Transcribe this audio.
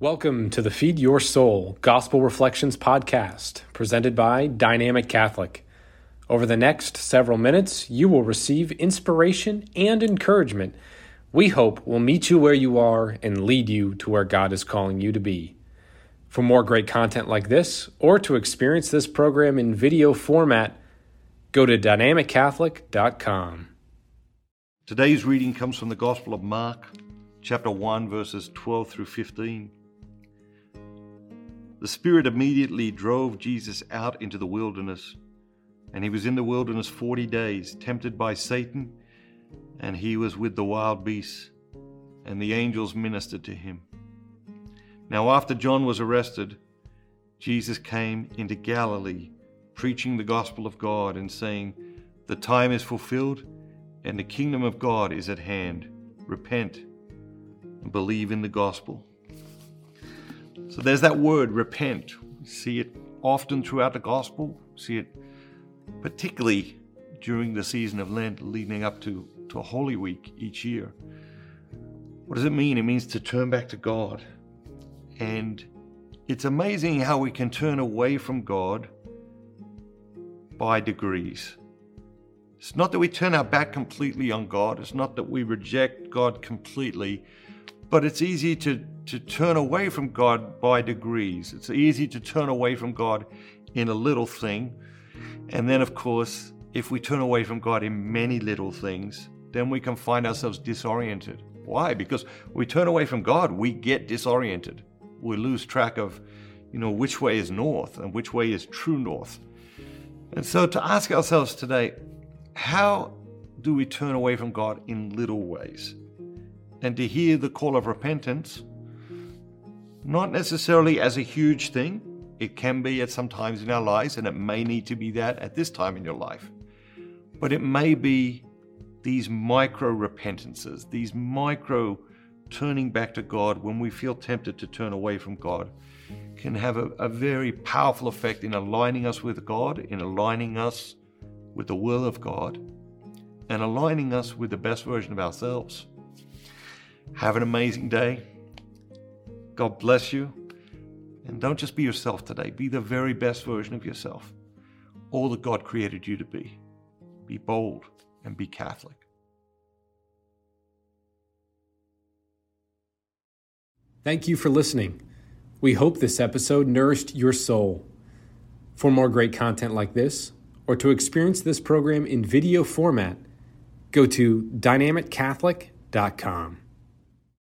Welcome to the Feed Your Soul Gospel Reflections podcast, presented by Dynamic Catholic. Over the next several minutes, you will receive inspiration and encouragement we hope will meet you where you are and lead you to where God is calling you to be. For more great content like this, or to experience this program in video format, go to dynamiccatholic.com. Today's reading comes from the Gospel of Mark, chapter 1, verses 12 through 15. The Spirit immediately drove Jesus out into the wilderness, and he was in the wilderness forty days, tempted by Satan, and he was with the wild beasts, and the angels ministered to him. Now, after John was arrested, Jesus came into Galilee, preaching the gospel of God and saying, The time is fulfilled, and the kingdom of God is at hand. Repent and believe in the gospel. So there's that word, repent. We see it often throughout the gospel, we see it particularly during the season of Lent leading up to, to Holy Week each year. What does it mean? It means to turn back to God. And it's amazing how we can turn away from God by degrees. It's not that we turn our back completely on God, it's not that we reject God completely, but it's easy to, to turn away from God by degrees. It's easy to turn away from God in a little thing. And then, of course, if we turn away from God in many little things, then we can find ourselves disoriented. Why? Because we turn away from God, we get disoriented. We lose track of, you know, which way is north and which way is true north. And so to ask ourselves today, how do we turn away from God in little ways? and to hear the call of repentance, not necessarily as a huge thing. It can be at some times in our lives, and it may need to be that at this time in your life. But it may be these micro repentances, these micro turning back to God when we feel tempted to turn away from God, can have a, a very powerful effect in aligning us with God, in aligning us with the will of God, and aligning us with the best version of ourselves. Have an amazing day. God bless you. And don't just be yourself today, be the very best version of yourself, all that God created you to be. Be bold and be Catholic. Thank you for listening. We hope this episode nourished your soul. For more great content like this, or to experience this program in video format, go to dynamiccatholic.com.